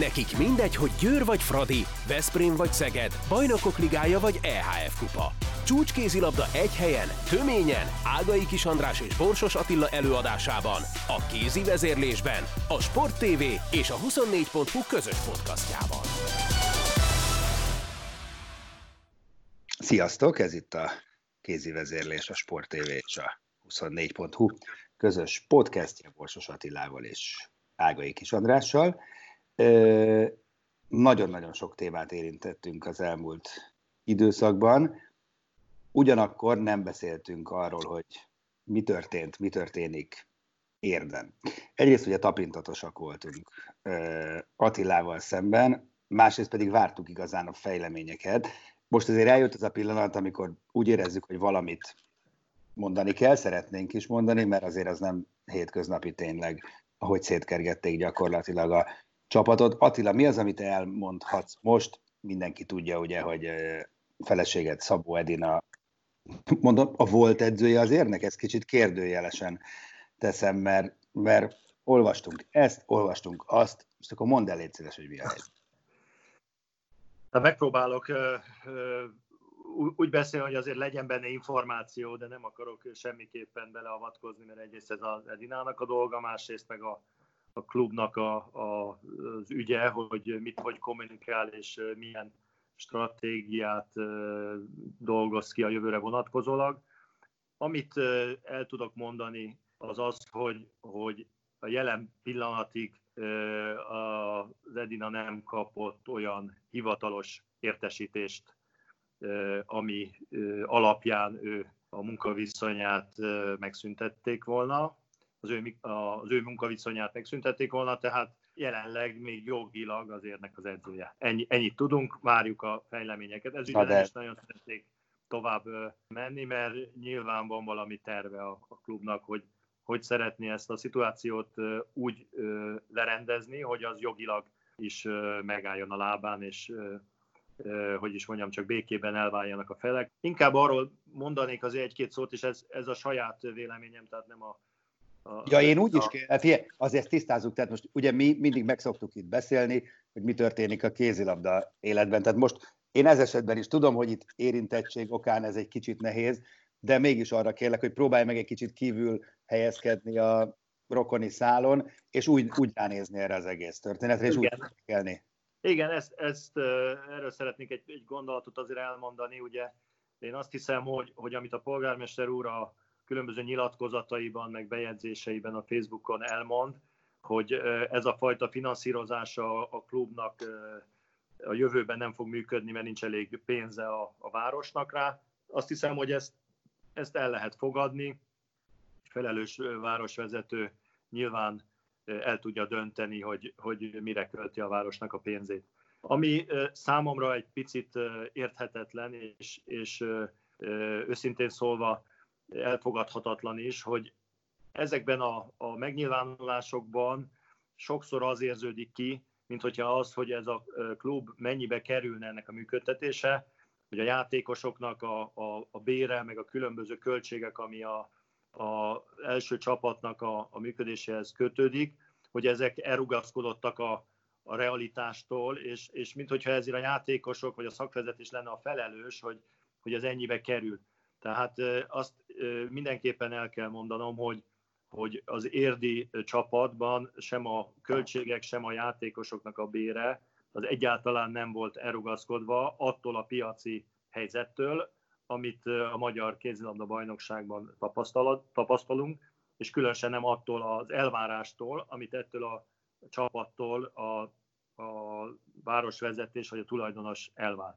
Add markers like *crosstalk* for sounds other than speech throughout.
Nekik mindegy, hogy Győr vagy Fradi, Veszprém vagy Szeged, Bajnokok Ligája vagy EHF Kupa. Csúcskézilabda egy helyen, töményen, Ágai Kis András és Borsos Attila előadásában, a kézi vezérlésben, a Sport TV és a 24.hu közös podcastjában. Sziasztok, ez itt a kézi vezérlés, a Sport TV és a 24.hu közös podcastja Borsos Attilával és Ágai Kis Andrással. Nagyon-nagyon sok témát érintettünk az elmúlt időszakban, ugyanakkor nem beszéltünk arról, hogy mi történt, mi történik érden. Egyrészt ugye tapintatosak voltunk Attilával szemben, másrészt pedig vártuk igazán a fejleményeket. Most azért eljött az a pillanat, amikor úgy érezzük, hogy valamit mondani kell, szeretnénk is mondani, mert azért az nem hétköznapi tényleg, ahogy szétkergették gyakorlatilag a csapatot. Attila, mi az, amit elmondhatsz most? Mindenki tudja ugye, hogy feleséget Szabó Edina, mondom, a volt edzője az érnek, ezt kicsit kérdőjelesen teszem, mert, mert olvastunk ezt, olvastunk azt, most akkor mondd el szíves, hogy mi a. Hát megpróbálok úgy beszélni, hogy azért legyen benne információ, de nem akarok semmiképpen beleavatkozni, mert egyrészt ez az Edinának a dolga, másrészt meg a, a klubnak a, a, az ügye, hogy mit hogy kommunikál és milyen stratégiát dolgoz ki a jövőre vonatkozólag. Amit el tudok mondani, az az, hogy, hogy a jelen pillanatig az Edina nem kapott olyan hivatalos értesítést, ami alapján ő a munkaviszonyát megszüntették volna az ő, az ő munkaviszonyát megszüntették volna, tehát jelenleg még jogilag az érnek az edzője. Ennyi, ennyit tudunk, várjuk a fejleményeket. Ez ügyben de... is nagyon szeretnék tovább menni, mert nyilván van valami terve a, a klubnak, hogy hogy szeretné ezt a szituációt úgy lerendezni, hogy az jogilag is megálljon a lábán, és hogy is mondjam, csak békében elváljanak a felek. Inkább arról mondanék az egy-két szót, és ez, ez a saját véleményem, tehát nem a a, ja, én úgy a... is, hát figyelj, azért tisztázunk, tehát most ugye mi mindig megszoktuk itt beszélni, hogy mi történik a kézilabda életben, tehát most én ez esetben is tudom, hogy itt érintettség okán ez egy kicsit nehéz, de mégis arra kérlek, hogy próbálj meg egy kicsit kívül helyezkedni a rokoni szálon, és úgy, úgy ránézni erre az egész történetre, és Igen. úgy kelni. Igen, ezt, ezt, erről szeretnék egy, egy gondolatot azért elmondani, ugye én azt hiszem, hogy, hogy amit a polgármester úr a különböző nyilatkozataiban, meg bejegyzéseiben a Facebookon elmond, hogy ez a fajta finanszírozása a klubnak a jövőben nem fog működni, mert nincs elég pénze a, a városnak rá. Azt hiszem, hogy ezt, ezt el lehet fogadni. Felelős városvezető nyilván el tudja dönteni, hogy, hogy mire költi a városnak a pénzét. Ami számomra egy picit érthetetlen, és, és őszintén szólva elfogadhatatlan is, hogy ezekben a, a megnyilvánulásokban sokszor az érződik ki, mint hogyha az, hogy ez a klub mennyibe kerülne ennek a működtetése, hogy a játékosoknak a, a, a bére, meg a különböző költségek, ami a, a első csapatnak a, a működéséhez kötődik, hogy ezek elrugaszkodottak a, a realitástól, és, és minthogyha ezért a játékosok vagy a szakvezetés lenne a felelős, hogy, hogy ez ennyibe kerül. Tehát azt mindenképpen el kell mondanom, hogy, hogy az érdi csapatban sem a költségek, sem a játékosoknak a bére az egyáltalán nem volt elrugaszkodva attól a piaci helyzettől, amit a magyar kézilabda bajnokságban tapasztalunk, és különösen nem attól az elvárástól, amit ettől a csapattól a, a városvezetés vagy a tulajdonos elvár.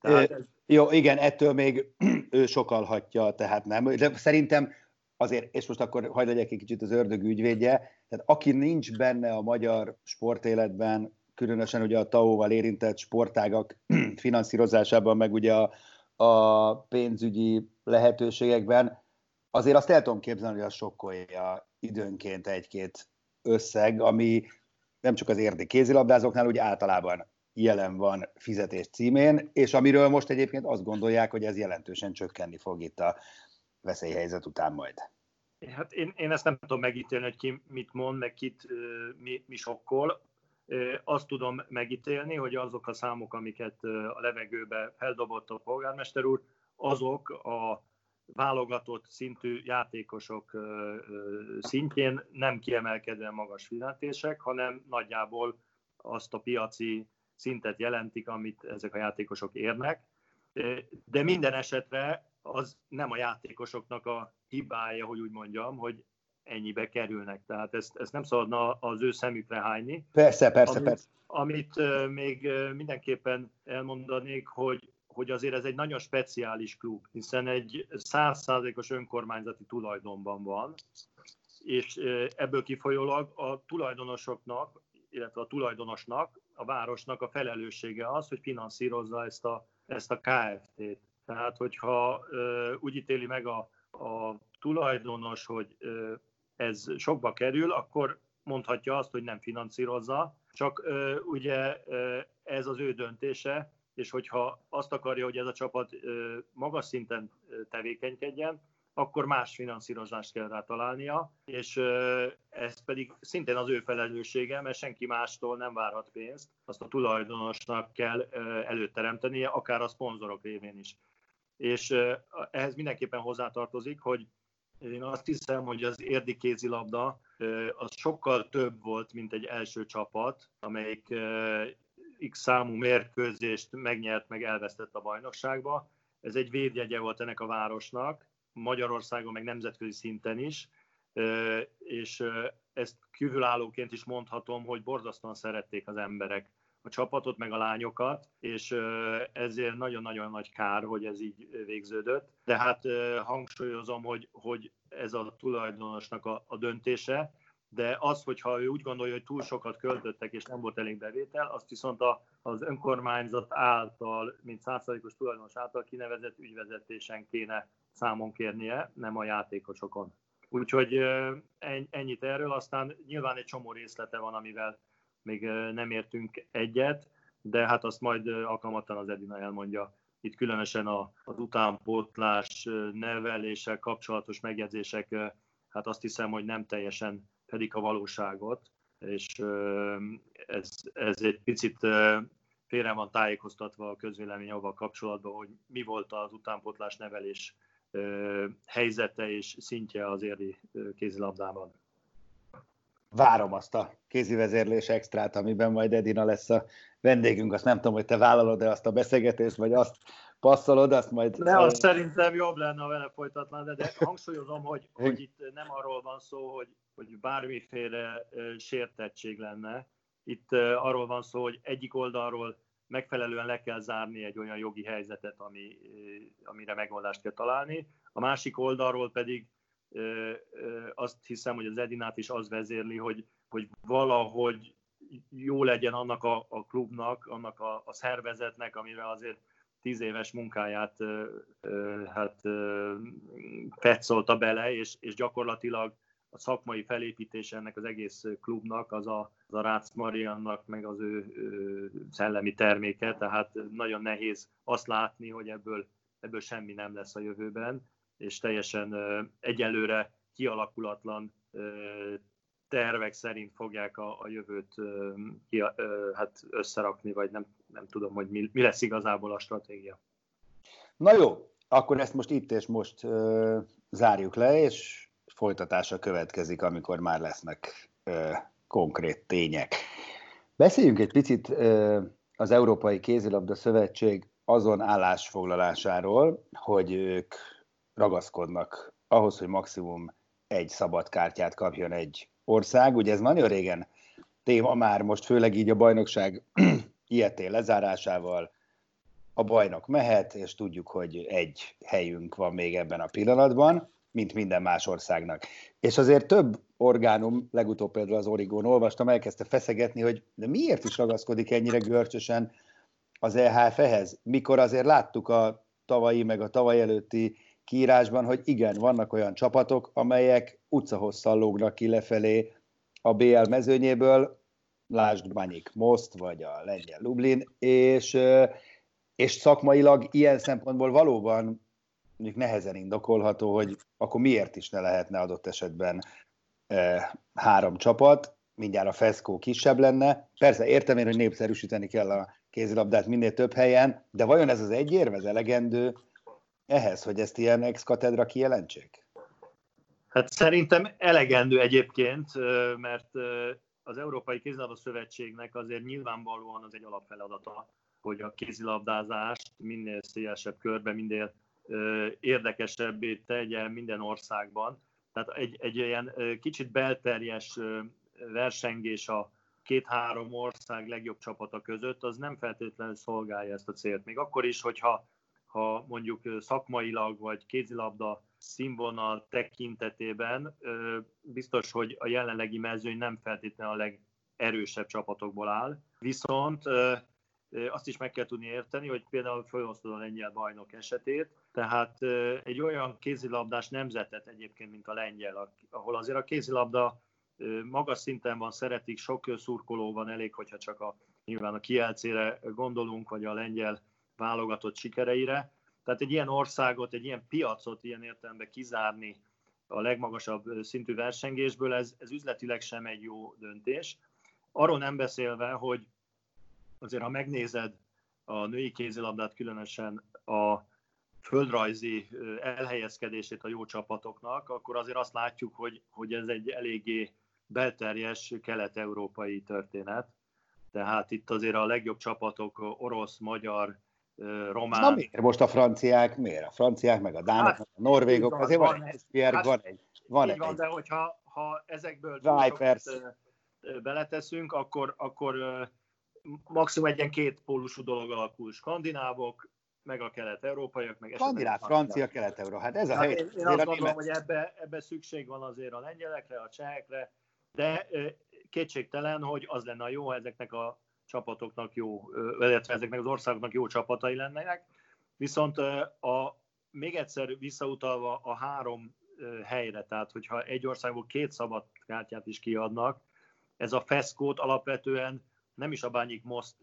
Tehát ez... Jó, igen, ettől még *clears throat* ő sokalhatja, tehát nem. De szerintem azért, és most akkor hagyd legyek egy kicsit az ördög ügyvédje, tehát aki nincs benne a magyar sportéletben, különösen ugye a TAO-val érintett sportágak *clears throat* finanszírozásában, meg ugye a, a pénzügyi lehetőségekben, azért azt el tudom képzelni, hogy az sokkolja időnként egy-két összeg, ami nem csak az érdi kézilabdázóknál, úgy általában jelen van fizetés címén, és amiről most egyébként azt gondolják, hogy ez jelentősen csökkenni fog itt a veszélyhelyzet után majd. Hát én, én ezt nem tudom megítélni, hogy ki mit mond, meg kit mi, mi sokkol. Azt tudom megítélni, hogy azok a számok, amiket a levegőbe feldobott a polgármester úr, azok a válogatott szintű játékosok szintjén nem kiemelkedően magas fizetések, hanem nagyjából azt a piaci szintet jelentik, amit ezek a játékosok érnek. De minden esetre az nem a játékosoknak a hibája, hogy úgy mondjam, hogy ennyibe kerülnek. Tehát ezt, ezt nem szabadna az ő szemükre hányni. Persze, persze, amit, persze. Amit még mindenképpen elmondanék, hogy hogy azért ez egy nagyon speciális klub, hiszen egy százszázalékos önkormányzati tulajdonban van, és ebből kifolyólag a tulajdonosoknak, illetve a tulajdonosnak, a városnak a felelőssége az, hogy finanszírozza ezt a, ezt a KFT-t. Tehát, hogyha úgy ítéli meg a, a tulajdonos, hogy ez sokba kerül, akkor mondhatja azt, hogy nem finanszírozza, csak ugye ez az ő döntése, és hogyha azt akarja, hogy ez a csapat magas szinten tevékenykedjen, akkor más finanszírozást kell rá találnia, és ez pedig szintén az ő felelőssége, mert senki mástól nem várhat pénzt, azt a tulajdonosnak kell előteremtenie, akár a szponzorok révén is. És ehhez mindenképpen hozzátartozik, hogy én azt hiszem, hogy az érdi kézilabda az sokkal több volt, mint egy első csapat, amelyik X számú mérkőzést megnyert, meg elvesztett a bajnokságba. Ez egy védjegye volt ennek a városnak, Magyarországon, meg nemzetközi szinten is, és ezt kívülállóként is mondhatom, hogy borzasztóan szerették az emberek a csapatot, meg a lányokat, és ezért nagyon-nagyon nagy kár, hogy ez így végződött. De hát hangsúlyozom, hogy, hogy ez a tulajdonosnak a, a döntése, de az, hogyha ő úgy gondolja, hogy túl sokat költöttek és nem volt elég bevétel, azt viszont a, az önkormányzat által, mint százszerzékos tulajdonos által kinevezett ügyvezetésen kéne számon kérnie, nem a játékosokon. Úgyhogy ennyit erről, aztán nyilván egy csomó részlete van, amivel még nem értünk egyet, de hát azt majd alkalmatlan az Edina elmondja. Itt különösen az utánpótlás neveléssel kapcsolatos megjegyzések, hát azt hiszem, hogy nem teljesen pedig a valóságot, és ez, ez egy picit félre van tájékoztatva a közvélemény avval kapcsolatban, hogy mi volt az utánpotlás nevelés helyzete és szintje az érdi kézilabdában. Várom azt a kézivezérlés extrát, amiben majd Edina lesz a vendégünk. Azt nem tudom, hogy te vállalod-e azt a beszélgetést, vagy azt passzolod, azt majd... Ne, azt szerintem jobb lenne, ha vele folytatnád, de, de hangsúlyozom, hogy, hogy itt nem arról van szó, hogy, hogy bármiféle sértettség lenne. Itt arról van szó, hogy egyik oldalról megfelelően le kell zárni egy olyan jogi helyzetet, ami, amire megoldást kell találni. A másik oldalról pedig azt hiszem, hogy az Edinát is az vezérli, hogy, hogy valahogy jó legyen annak a, a klubnak, annak a, a szervezetnek, amire azért tíz éves munkáját hát petszolta bele, és, és gyakorlatilag a szakmai felépítés ennek az egész klubnak, az a, az a Rácz Mariannak, meg az ő, ő szellemi terméke, tehát nagyon nehéz azt látni, hogy ebből, ebből semmi nem lesz a jövőben, és teljesen egyelőre kialakulatlan tervek szerint fogják a, a jövőt ki, hát összerakni, vagy nem, nem tudom, hogy mi, mi lesz igazából a stratégia. Na jó, akkor ezt most itt és most uh, zárjuk le, és folytatása következik, amikor már lesznek uh, konkrét tények. Beszéljünk egy picit uh, az Európai Kézilabda Szövetség azon állásfoglalásáról, hogy ők ragaszkodnak ahhoz, hogy maximum egy szabad kártyát kapjon egy ország. Ugye ez nagyon régen téma már, most főleg így a bajnokság *clears throat* ilyeté lezárásával a bajnok mehet, és tudjuk, hogy egy helyünk van még ebben a pillanatban, mint minden más országnak. És azért több orgánum, legutóbb például az Origón olvastam, elkezdte feszegetni, hogy de miért is ragaszkodik ennyire görcsösen az EHF-hez, mikor azért láttuk a tavalyi meg a tavaly előtti kiírásban, hogy igen, vannak olyan csapatok, amelyek utcahosszal lógnak ki lefelé a BL mezőnyéből, lásd Banyik Most, vagy a lengyel Lublin, és, és szakmailag ilyen szempontból valóban mondjuk nehezen indokolható, hogy akkor miért is ne lehetne adott esetben három csapat, mindjárt a feszkó kisebb lenne. Persze értem én, hogy népszerűsíteni kell a kézilabdát minél több helyen, de vajon ez az egy érve, az elegendő ehhez, hogy ezt ilyen ex-katedra kijelentsék? Hát szerintem elegendő egyébként, mert az Európai Kézilabda Szövetségnek azért nyilvánvalóan az egy alapfeladata, hogy a kézilabdázást minél szélesebb körbe, minél érdekesebbé tegye minden országban. Tehát egy, egy ilyen kicsit belterjes versengés a két-három ország legjobb csapata között, az nem feltétlenül szolgálja ezt a célt. Még akkor is, hogyha ha mondjuk szakmailag vagy kézilabda színvonal tekintetében biztos, hogy a jelenlegi mezőny nem feltétlenül a legerősebb csapatokból áll. Viszont azt is meg kell tudni érteni, hogy például felosztod a lengyel bajnok esetét, tehát egy olyan kézilabdás nemzetet egyébként, mint a lengyel, ahol azért a kézilabda magas szinten van, szeretik, sok szurkoló van, elég, hogyha csak a, nyilván a kielcére gondolunk, vagy a lengyel válogatott sikereire. Tehát egy ilyen országot, egy ilyen piacot ilyen értelemben kizárni a legmagasabb szintű versengésből, ez, ez üzletileg sem egy jó döntés. Arról nem beszélve, hogy azért ha megnézed a női kézilabdát, különösen a földrajzi elhelyezkedését a jó csapatoknak, akkor azért azt látjuk, hogy, hogy ez egy eléggé belterjes kelet-európai történet. Tehát itt azért a legjobb csapatok orosz, magyar, román. Na miért most a franciák, miért? A franciák, meg a dánok, hát, a norvégok, van, azért van, van egy, hát, van egy. Van egy. Van, de hogyha ha ezekből Vipers. beleteszünk, akkor, akkor maximum egy ilyen két pólusú dolog alakul. Skandinávok, meg a kelet-európaiak, meg Skandináv, francia, kelet-euró. Hát ez a hát hely. Én, én azt gondolom, hogy ebbe, ebbe szükség van azért a lengyelekre, a csehekre, de kétségtelen, hogy az lenne a jó, ha ezeknek a csapatoknak jó, illetve ezeknek az országoknak jó csapatai lennének. Viszont a, még egyszer visszautalva a három helyre, tehát hogyha egy országból két szabad kártyát is kiadnak, ez a feszkót alapvetően nem is a Bányik Most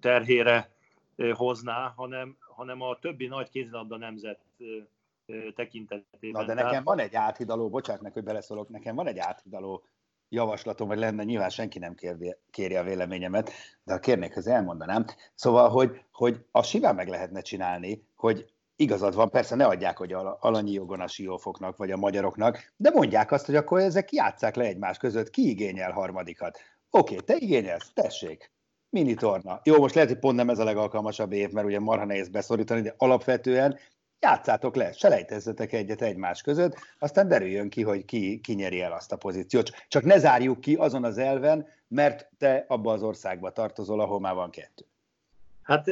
terhére hozná, hanem, hanem a többi nagy kézilabda nemzet tekintetében. Na, de nekem van egy áthidaló, bocsánat meg, hogy beleszólok, nekem van egy áthidaló javaslatom, vagy lenne, nyilván senki nem kéri, kéri a véleményemet, de ha kérnék, az elmondanám. Szóval, hogy, hogy a simán meg lehetne csinálni, hogy igazad van, persze ne adják, hogy alanyi jogon a siófoknak, vagy a magyaroknak, de mondják azt, hogy akkor ezek játsszák le egymás között, ki igényel harmadikat. Oké, te igényelsz, tessék, mini torna. Jó, most lehet, hogy pont nem ez a legalkalmasabb év, mert ugye marha nehéz beszorítani, de alapvetően játszátok le, selejtezzetek egyet egymás között, aztán derüljön ki, hogy ki, ki nyeri el azt a pozíciót. Csak ne zárjuk ki azon az elven, mert te abba az országba tartozol, ahol már van kettő. Hát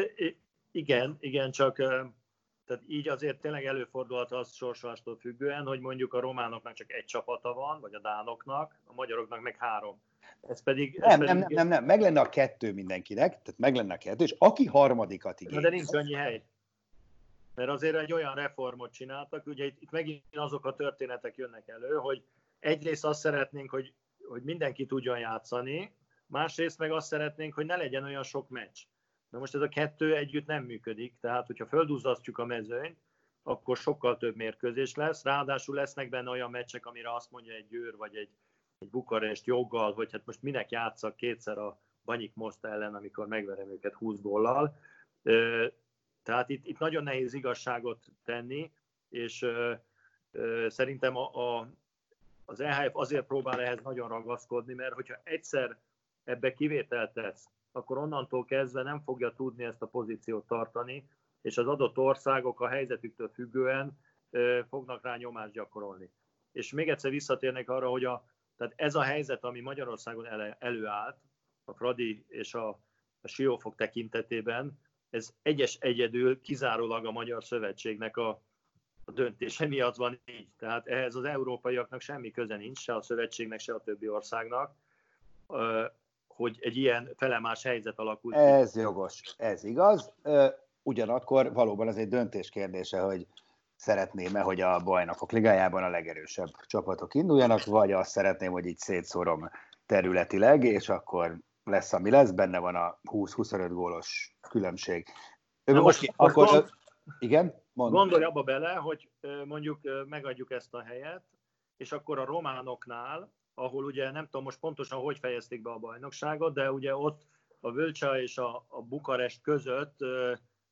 igen, igen, csak tehát így azért tényleg előfordulhat az sorsolástól függően, hogy mondjuk a románoknak csak egy csapata van, vagy a dánoknak, a magyaroknak meg három. Ez pedig... Ez nem, pedig... nem, nem, nem, nem, meg lenne a kettő mindenkinek, tehát meg lenne a kettő, és aki harmadikat igény. de nincs annyi hely. Mert azért egy olyan reformot csináltak, ugye itt, itt megint azok a történetek jönnek elő, hogy egyrészt azt szeretnénk, hogy, hogy mindenki tudjon játszani, másrészt meg azt szeretnénk, hogy ne legyen olyan sok meccs. Na most ez a kettő együtt nem működik, tehát hogyha földúzasztjuk a mezőnyt, akkor sokkal több mérkőzés lesz, ráadásul lesznek benne olyan meccsek, amire azt mondja egy Győr vagy egy, egy Bukarest joggal, hogy hát most minek játszak kétszer a Banyik Most ellen, amikor megverem őket 20 góllal. Tehát itt, itt nagyon nehéz igazságot tenni, és szerintem a, a, az EHF azért próbál ehhez nagyon ragaszkodni, mert hogyha egyszer ebbe kivételt tesz, akkor onnantól kezdve nem fogja tudni ezt a pozíciót tartani, és az adott országok a helyzetüktől függően fognak rá nyomást gyakorolni. És még egyszer visszatérnek arra, hogy a, tehát ez a helyzet, ami Magyarországon ele, előállt, a Fradi és a, a Siófok tekintetében, ez egyes egyedül kizárólag a Magyar Szövetségnek a, a döntése miatt van így. Tehát ehhez az európaiaknak semmi köze nincs, se a szövetségnek, se a többi országnak, hogy egy ilyen felemás helyzet alakult. Ez jogos, ez igaz. Ugyanakkor valóban ez egy döntés kérdése, hogy szeretném-e, hogy a bajnokok ligájában a legerősebb csapatok induljanak, vagy azt szeretném, hogy így szétszorom területileg, és akkor lesz, ami lesz, benne van a 20-25 gólos különbség. Na most, akkor, gond, igen? Mond. Gondolj abba bele, hogy mondjuk megadjuk ezt a helyet, és akkor a románoknál ahol ugye nem tudom most pontosan, hogy fejezték be a bajnokságot, de ugye ott a Völcsa és a, a Bukarest között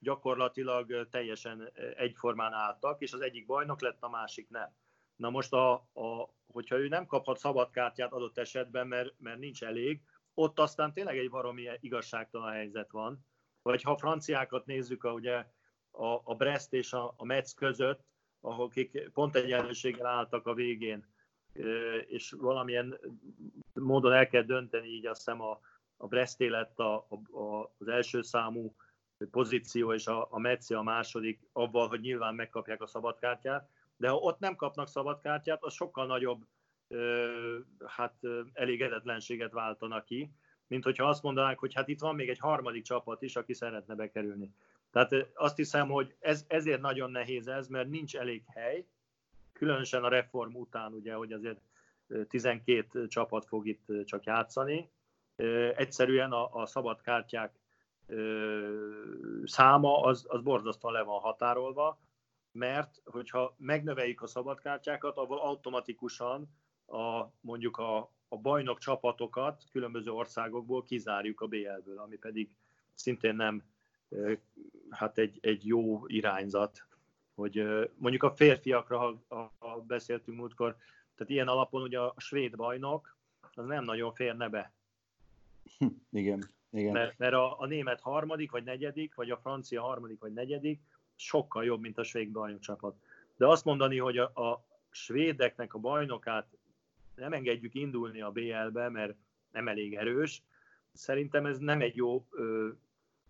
gyakorlatilag teljesen egyformán álltak, és az egyik bajnok lett, a másik nem. Na most, a, a, hogyha ő nem kaphat szabadkártyát adott esetben, mert, mert nincs elég, ott aztán tényleg egy varomi igazságtalan helyzet van. Vagy ha a franciákat nézzük, a, ugye a, a Brest és a, a Metz között, ahol kik pont egyenlőséggel álltak a végén, és valamilyen módon el kell dönteni, így azt hiszem a, a Bresté lett a, a, az első számú pozíció, és a, a Metzi a második, avval, hogy nyilván megkapják a szabadkártyát, de ha ott nem kapnak szabadkártyát, az sokkal nagyobb hát elégedetlenséget váltanak ki, mint hogyha azt mondanák, hogy hát itt van még egy harmadik csapat is, aki szeretne bekerülni. Tehát azt hiszem, hogy ez, ezért nagyon nehéz ez, mert nincs elég hely, különösen a reform után, ugye, hogy azért 12 csapat fog itt csak játszani. Egyszerűen a, a szabad kártyák száma az, az borzasztóan le van határolva, mert hogyha megnöveljük a szabadkártyákat, abból automatikusan a, mondjuk a, a bajnok csapatokat különböző országokból kizárjuk a BL-ből, ami pedig szintén nem hát egy, egy jó irányzat, hogy mondjuk a férfiakra, ha, ha beszéltünk múltkor, tehát ilyen alapon ugye a svéd bajnok, az nem nagyon férne be. Igen, igen. Mert, mert a, a német harmadik vagy negyedik, vagy a francia harmadik vagy negyedik sokkal jobb, mint a svéd bajnokcsapat. De azt mondani, hogy a, a svédeknek a bajnokát nem engedjük indulni a BL-be, mert nem elég erős, szerintem ez nem egy jó ö,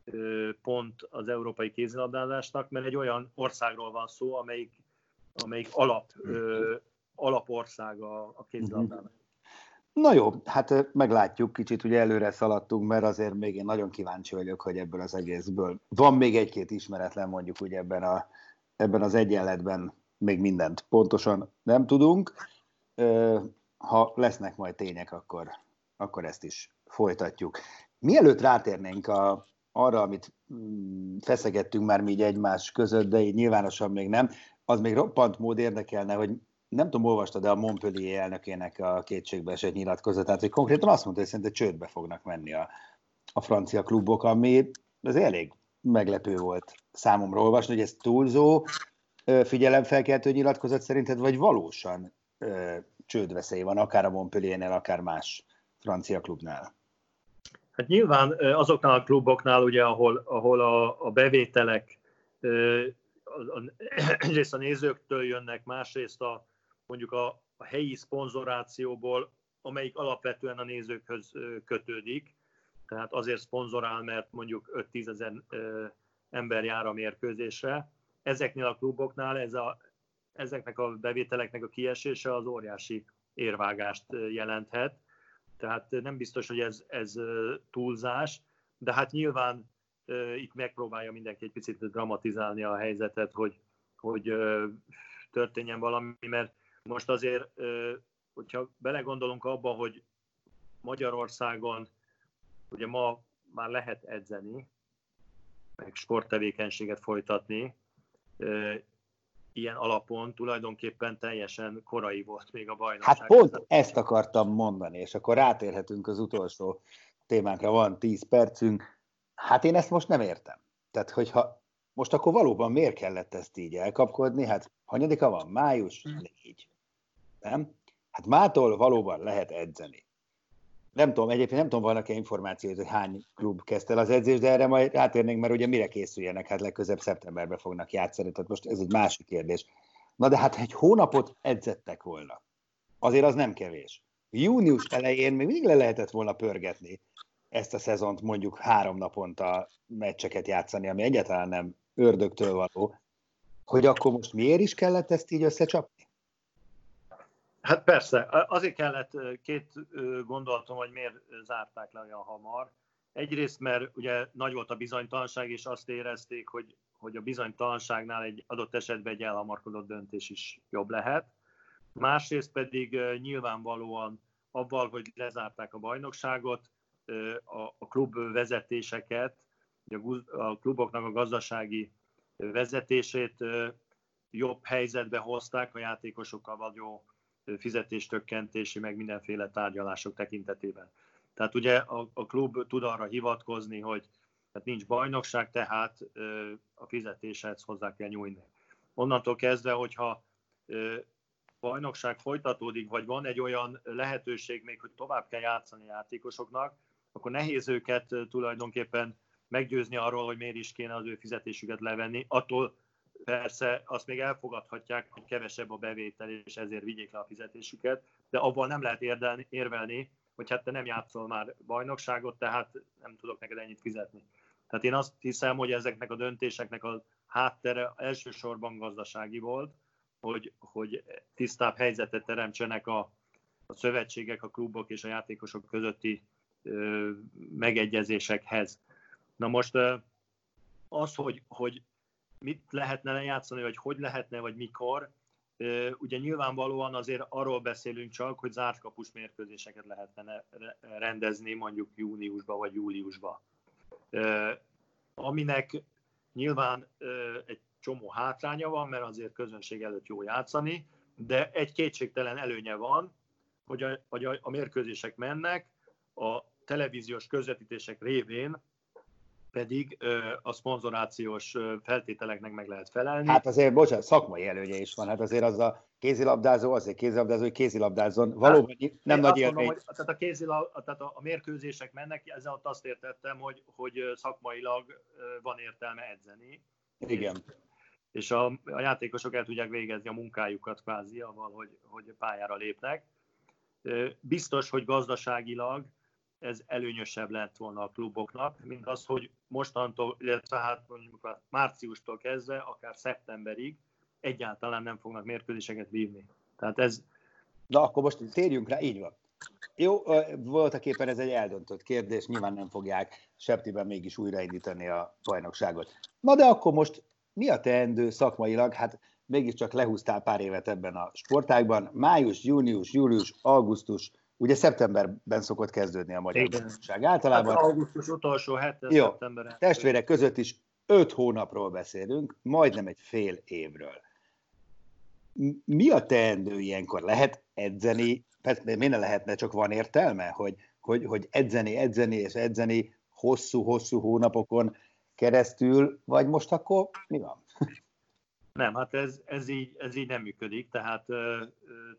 ö, pont az európai kézilabdázásnak, mert egy olyan országról van szó, amelyik, amelyik alap, ö, alapország a, a kézilabdának. Na jó, hát meglátjuk, kicsit ugye előre szaladtunk, mert azért még én nagyon kíváncsi vagyok, hogy ebből az egészből van még egy-két ismeretlen mondjuk ugye ebben, a, ebben az egyenletben még mindent pontosan nem tudunk. Ha lesznek majd tények, akkor, akkor ezt is folytatjuk. Mielőtt rátérnénk a, arra, amit mm, feszegettünk már mi így egymás között, de így nyilvánosan még nem, az még roppant mód érdekelne, hogy nem tudom, olvasta, de a Montpellier elnökének a kétségbe esett nyilatkozatát, hogy konkrétan azt mondta, hogy szerintem csődbe fognak menni a, a francia klubok, ami az elég meglepő volt számomra olvasni, hogy ez túlzó, figyelemfelkeltő nyilatkozat szerinted, vagy valósan ö, csődveszély van, akár a Montpelliernél, akár más francia klubnál? Hát nyilván azoknál a kluboknál, ugye, ahol, ahol a, a bevételek *clears throat* egyrészt a nézőktől jönnek, másrészt a, mondjuk a, a helyi szponzorációból, amelyik alapvetően a nézőkhöz kötődik, tehát azért szponzorál, mert mondjuk 5-10 ezer ember jár a mérkőzésre. Ezeknél a kluboknál ez a, ezeknek a bevételeknek a kiesése az óriási érvágást jelenthet. Tehát nem biztos, hogy ez, ez túlzás, de hát nyilván itt megpróbálja mindenki egy picit dramatizálni a helyzetet, hogy, hogy történjen valami, mert most azért, hogyha belegondolunk abba, hogy Magyarországon ugye ma már lehet edzeni, meg sporttevékenységet folytatni, ilyen alapon tulajdonképpen teljesen korai volt még a bajnokság. Hát pont ezt akartam mondani, és akkor rátérhetünk az utolsó témánkra, van 10 percünk. Hát én ezt most nem értem. Tehát, hogyha most akkor valóban miért kellett ezt így elkapkodni? Hát hanyadika van? Május? Négy nem? Hát mától valóban lehet edzeni. Nem tudom, egyébként nem tudom, vannak-e információt, hogy hány klub kezdte el az edzést, de erre majd rátérnénk, mert ugye mire készüljenek, hát legközebb szeptemberben fognak játszani, tehát most ez egy másik kérdés. Na de hát egy hónapot edzettek volna. Azért az nem kevés. Június elején még mindig le lehetett volna pörgetni ezt a szezont mondjuk három naponta meccseket játszani, ami egyáltalán nem ördögtől való, hogy akkor most miért is kellett ezt így összecsapni? Hát persze, azért kellett két gondolatom, hogy miért zárták le olyan hamar. Egyrészt, mert ugye nagy volt a bizonytalanság, és azt érezték, hogy, hogy a bizonytalanságnál egy adott esetben egy elhamarkodott döntés is jobb lehet. Másrészt pedig nyilvánvalóan avval, hogy lezárták a bajnokságot, a, a klub vezetéseket, a kluboknak a gazdasági vezetését jobb helyzetbe hozták a játékosokkal való fizetéstökkentési, meg mindenféle tárgyalások tekintetében. Tehát ugye a, a klub tud arra hivatkozni, hogy tehát nincs bajnokság, tehát a fizetéshez hozzá kell nyújni. Onnantól kezdve, hogyha bajnokság folytatódik, vagy van egy olyan lehetőség még, hogy tovább kell játszani játékosoknak, akkor nehéz őket tulajdonképpen meggyőzni arról, hogy miért is kéne az ő fizetésüket levenni. Attól persze azt még elfogadhatják, hogy kevesebb a bevétel, és ezért vigyék le a fizetésüket, de abban nem lehet érdelni, érvelni, hogy hát te nem játszol már bajnokságot, tehát nem tudok neked ennyit fizetni. Tehát én azt hiszem, hogy ezeknek a döntéseknek a háttere elsősorban gazdasági volt, hogy, hogy tisztább helyzetet teremtsenek a, a szövetségek, a klubok és a játékosok közötti ö, megegyezésekhez. Na most ö, az, hogy, hogy mit lehetne lejátszani, vagy hogy lehetne, vagy mikor, ugye nyilvánvalóan azért arról beszélünk csak, hogy zárt kapus mérkőzéseket lehetne rendezni mondjuk júniusba vagy júliusba. Aminek nyilván egy csomó hátránya van, mert azért közönség előtt jó játszani, de egy kétségtelen előnye van, hogy a, hogy a, a mérkőzések mennek, a televíziós közvetítések révén pedig a szponzorációs feltételeknek meg lehet felelni. Hát azért, bocsánat, szakmai előnye is van. Hát azért az a kézilabdázó, azért kézilabdázó, hogy kézilabdázzon. Hát, Valóban hát, nem nagy élmény. Hogy, tehát a, kézilab, tehát a, a mérkőzések mennek, ezzel azt értettem, hogy, hogy szakmailag van értelme edzeni. Igen. És, és a, a játékosok el tudják végezni a munkájukat kvázi, avval, hogy, hogy pályára lépnek. Biztos, hogy gazdaságilag ez előnyösebb lett volna a kluboknak, mint az, hogy mostantól, illetve hát mondjuk márciustól kezdve, akár szeptemberig egyáltalán nem fognak mérkőzéseket vívni. Tehát ez... Na akkor most térjünk rá, így van. Jó, voltak éppen ez egy eldöntött kérdés, nyilván nem fogják Septiben mégis újraindítani a bajnokságot. Na de akkor most mi a teendő szakmailag? Hát mégiscsak lehúztál pár évet ebben a sportágban. Május, június, július, augusztus, ugye szeptemberben szokott kezdődni a magyar bajnokság általában. Hát augusztus utolsó hete, Jó, szeptemberben. testvérek között is öt hónapról beszélünk, majdnem egy fél évről. Mi a teendő ilyenkor? Lehet edzeni? Persze miért ne lehetne, csak van értelme, hogy, hogy, hogy edzeni, edzeni és edzeni hosszú-hosszú hónapokon keresztül, vagy most akkor mi van? Nem, hát ez, ez, így, ez így nem működik, tehát ö,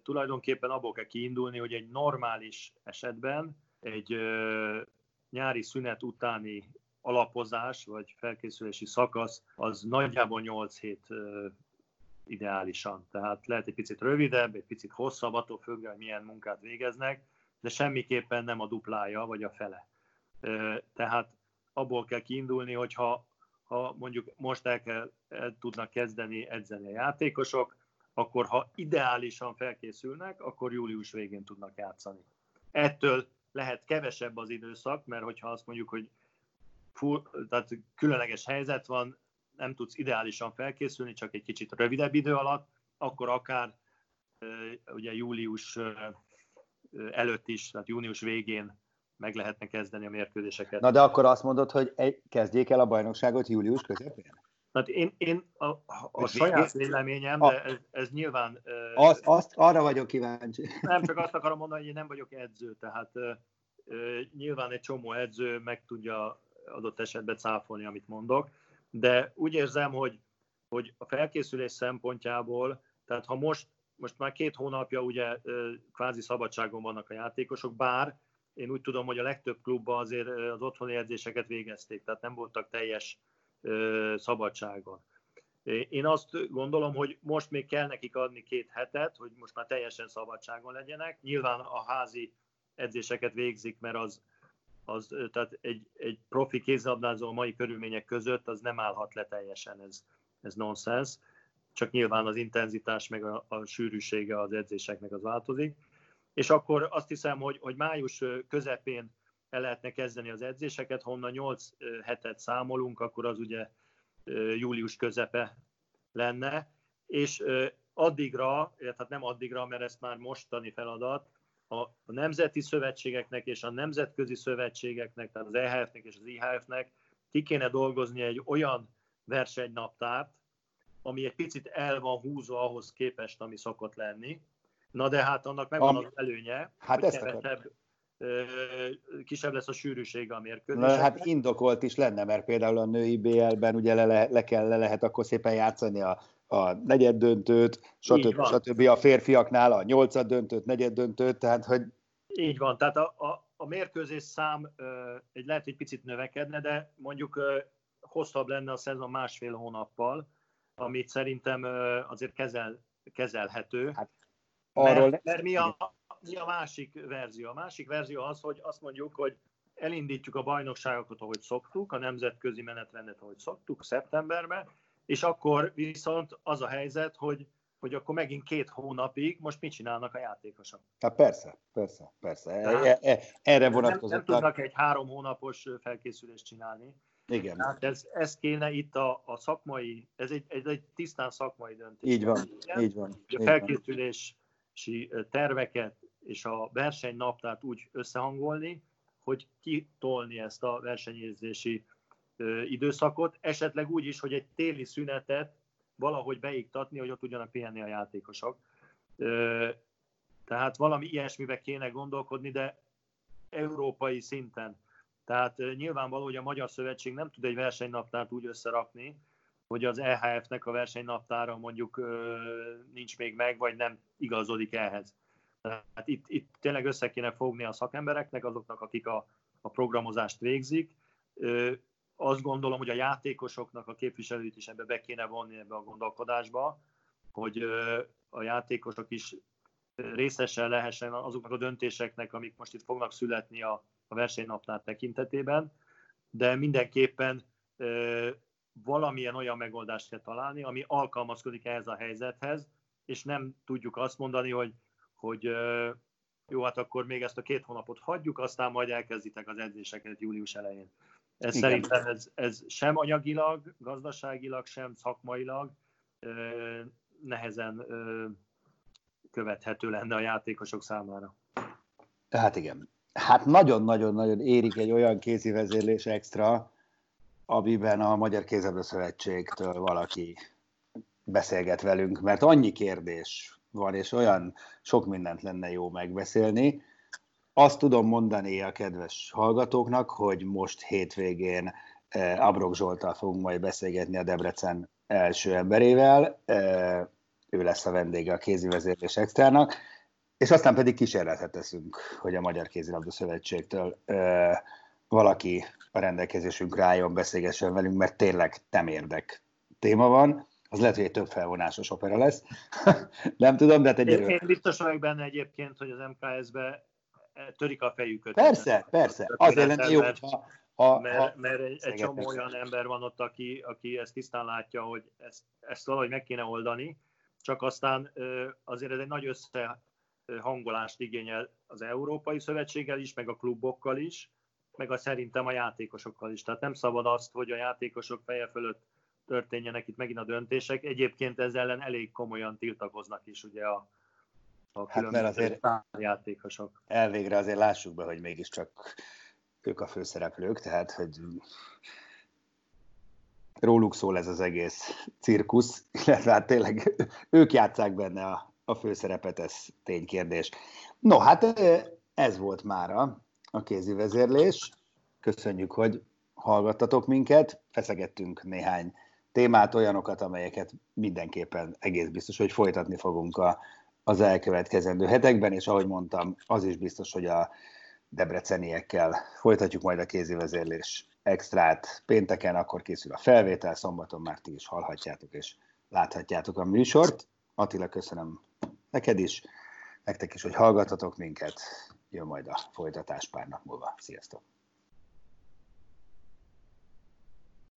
tulajdonképpen abból kell kiindulni, hogy egy normális esetben egy ö, nyári szünet utáni alapozás vagy felkészülési szakasz az nagyjából 8 hét ö, ideálisan. Tehát lehet egy picit rövidebb, egy picit hosszabb, attól függően, hogy milyen munkát végeznek, de semmiképpen nem a duplája vagy a fele. Ö, tehát abból kell kiindulni, hogy ha, mondjuk most el, kell, el tudnak kezdeni edzeni a játékosok, akkor ha ideálisan felkészülnek, akkor július végén tudnak játszani. Ettől lehet kevesebb az időszak, mert hogyha azt mondjuk, hogy full, tehát különleges helyzet van, nem tudsz ideálisan felkészülni, csak egy kicsit rövidebb idő alatt, akkor akár ugye július előtt is, tehát június végén meg lehetne kezdeni a mérkőzéseket. Na de akkor azt mondod, hogy egy, kezdjék el a bajnokságot július közepén? Hát én, én a, a, a saját véleményem, de ez, ez nyilván... Az, azt, arra vagyok kíváncsi. Nem, csak azt akarom mondani, hogy én nem vagyok edző, tehát nyilván egy csomó edző meg tudja adott esetben cáfolni, amit mondok, de úgy érzem, hogy, hogy a felkészülés szempontjából, tehát ha most, most már két hónapja ugye kvázi szabadságon vannak a játékosok, bár én úgy tudom, hogy a legtöbb klubban azért az otthoni edzéseket végezték, tehát nem voltak teljes szabadságon. Én azt gondolom, hogy most még kell nekik adni két hetet, hogy most már teljesen szabadságon legyenek. Nyilván a házi edzéseket végzik, mert az, az tehát egy, egy profi kézlabdázó a mai körülmények között az nem állhat le teljesen, ez, ez nonsens. Csak nyilván az intenzitás meg a, a sűrűsége az edzéseknek az változik és akkor azt hiszem, hogy, hogy május közepén el lehetne kezdeni az edzéseket, honnan 8 hetet számolunk, akkor az ugye július közepe lenne, és addigra, tehát nem addigra, mert ez már mostani feladat, a nemzeti szövetségeknek és a nemzetközi szövetségeknek, tehát az EHF-nek és az IHF-nek ki kéne dolgozni egy olyan versenynaptárt, ami egy picit el van húzva ahhoz képest, ami szokott lenni, Na de hát annak megvan Am... az előnye, hát hogy ezt kevesebb, kisebb lesz a sűrűsége a mérkőzés. Na, hát indokolt is lenne, mert például a női BL-ben ugye le, le, kell, le lehet akkor szépen játszani a, a negyed döntőt, stb. stb. A férfiaknál a nyolcad döntőt, negyed döntőt, tehát hogy... Így van, tehát a, a, a mérkőzés szám egy lehet, hogy picit növekedne, de mondjuk hosszabb lenne a szezon másfél hónappal, amit szerintem azért kezel, kezelhető. Hát, arról mert, mert mi, a, mi a másik verzió? A másik verzió az, hogy azt mondjuk, hogy elindítjuk a bajnokságokat, ahogy szoktuk, a nemzetközi menetrendet, ahogy szoktuk, szeptemberben, és akkor viszont az a helyzet, hogy, hogy akkor megint két hónapig most mit csinálnak a játékosok? Hát persze, persze, persze. E, e, erre vonatkozott. Nem, nem tudnak egy három hónapos felkészülést csinálni. Igen. Tehát ez, ez kéne itt a, a szakmai, ez egy, ez egy tisztán szakmai döntés. Így van, Igen? így van. A felkészülési terveket és a versenynaptárt úgy összehangolni, hogy kitolni ezt a versenyérzési időszakot, esetleg úgy is, hogy egy téli szünetet valahogy beiktatni, hogy ott tudjanak pihenni a játékosok. Tehát valami ilyesmibe kéne gondolkodni, de európai szinten. Tehát nyilvánvaló, hogy a Magyar Szövetség nem tud egy versenynaptárt úgy összerakni, hogy az EHF-nek a versenynaptára mondjuk nincs még meg, vagy nem igazodik ehhez. Tehát itt, itt tényleg össze kéne fogni a szakembereknek, azoknak, akik a, a programozást végzik. Azt gondolom, hogy a játékosoknak a képviselőit is ebbe be kéne vonni ebbe a gondolkodásba, hogy a játékosok is részesen lehessen azoknak a döntéseknek, amik most itt fognak születni a, a versenynaptár tekintetében, de mindenképpen valamilyen olyan megoldást kell találni, ami alkalmazkodik ehhez a helyzethez, és nem tudjuk azt mondani, hogy hogy jó, hát akkor még ezt a két hónapot hagyjuk, aztán majd elkezditek az edzéseket július elején. Ez Igen. szerintem ez, ez sem anyagilag, gazdaságilag, sem szakmailag nehezen követhető lenne a játékosok számára. Tehát igen. Hát nagyon-nagyon-nagyon érik egy olyan kézi vezérlés extra, amiben a Magyar Kézeből Szövetségtől valaki beszélget velünk, mert annyi kérdés van, és olyan sok mindent lenne jó megbeszélni. Azt tudom mondani a kedves hallgatóknak, hogy most hétvégén eh, Abrok Zsoltal fogunk majd beszélgetni a Debrecen első emberével. Eh, ő lesz a vendége a kézi vezérlés extrának, és aztán pedig kísérletet teszünk, hogy a Magyar Kézilabda Szövetségtől eh, valaki a rendelkezésünkre álljon, beszélgessen velünk, mert tényleg érdek téma van az lehet, hogy egy több felvonásos opera lesz. *laughs* nem tudom, de hát egyelőre... Én biztos vagyok benne egyébként, hogy az MKS-be törik a fejüket. Persze, persze. Azért lenne jó, hogyha ha, mert, ha, mert egy, egy csomó olyan ember van ott, aki, aki ezt tisztán látja, hogy ezt, ezt valahogy meg kéne oldani, csak aztán azért ez egy nagy összehangolást igényel az Európai Szövetséggel is, meg a klubokkal is, meg a szerintem a játékosokkal is. Tehát nem szabad azt, hogy a játékosok feje fölött történjenek itt megint a döntések. Egyébként ezzel ellen elég komolyan tiltakoznak is ugye a, a hát mert azért játékosok. Elvégre azért lássuk be, hogy mégiscsak ők a főszereplők, tehát hogy róluk szól ez az egész cirkusz, illetve hát tényleg ők játszák benne a, a főszerepet, ez ténykérdés. No, hát ez volt mára a kézi vezérlés. Köszönjük, hogy hallgattatok minket, feszegettünk néhány témát, olyanokat, amelyeket mindenképpen egész biztos, hogy folytatni fogunk a, az elkövetkezendő hetekben, és ahogy mondtam, az is biztos, hogy a debreceniekkel folytatjuk majd a kézivezérlés extrát. Pénteken akkor készül a felvétel, szombaton már ti is hallhatjátok és láthatjátok a műsort. Attila, köszönöm neked is, nektek is, hogy hallgatatok minket. Jön majd a folytatás pár nap múlva. Sziasztok!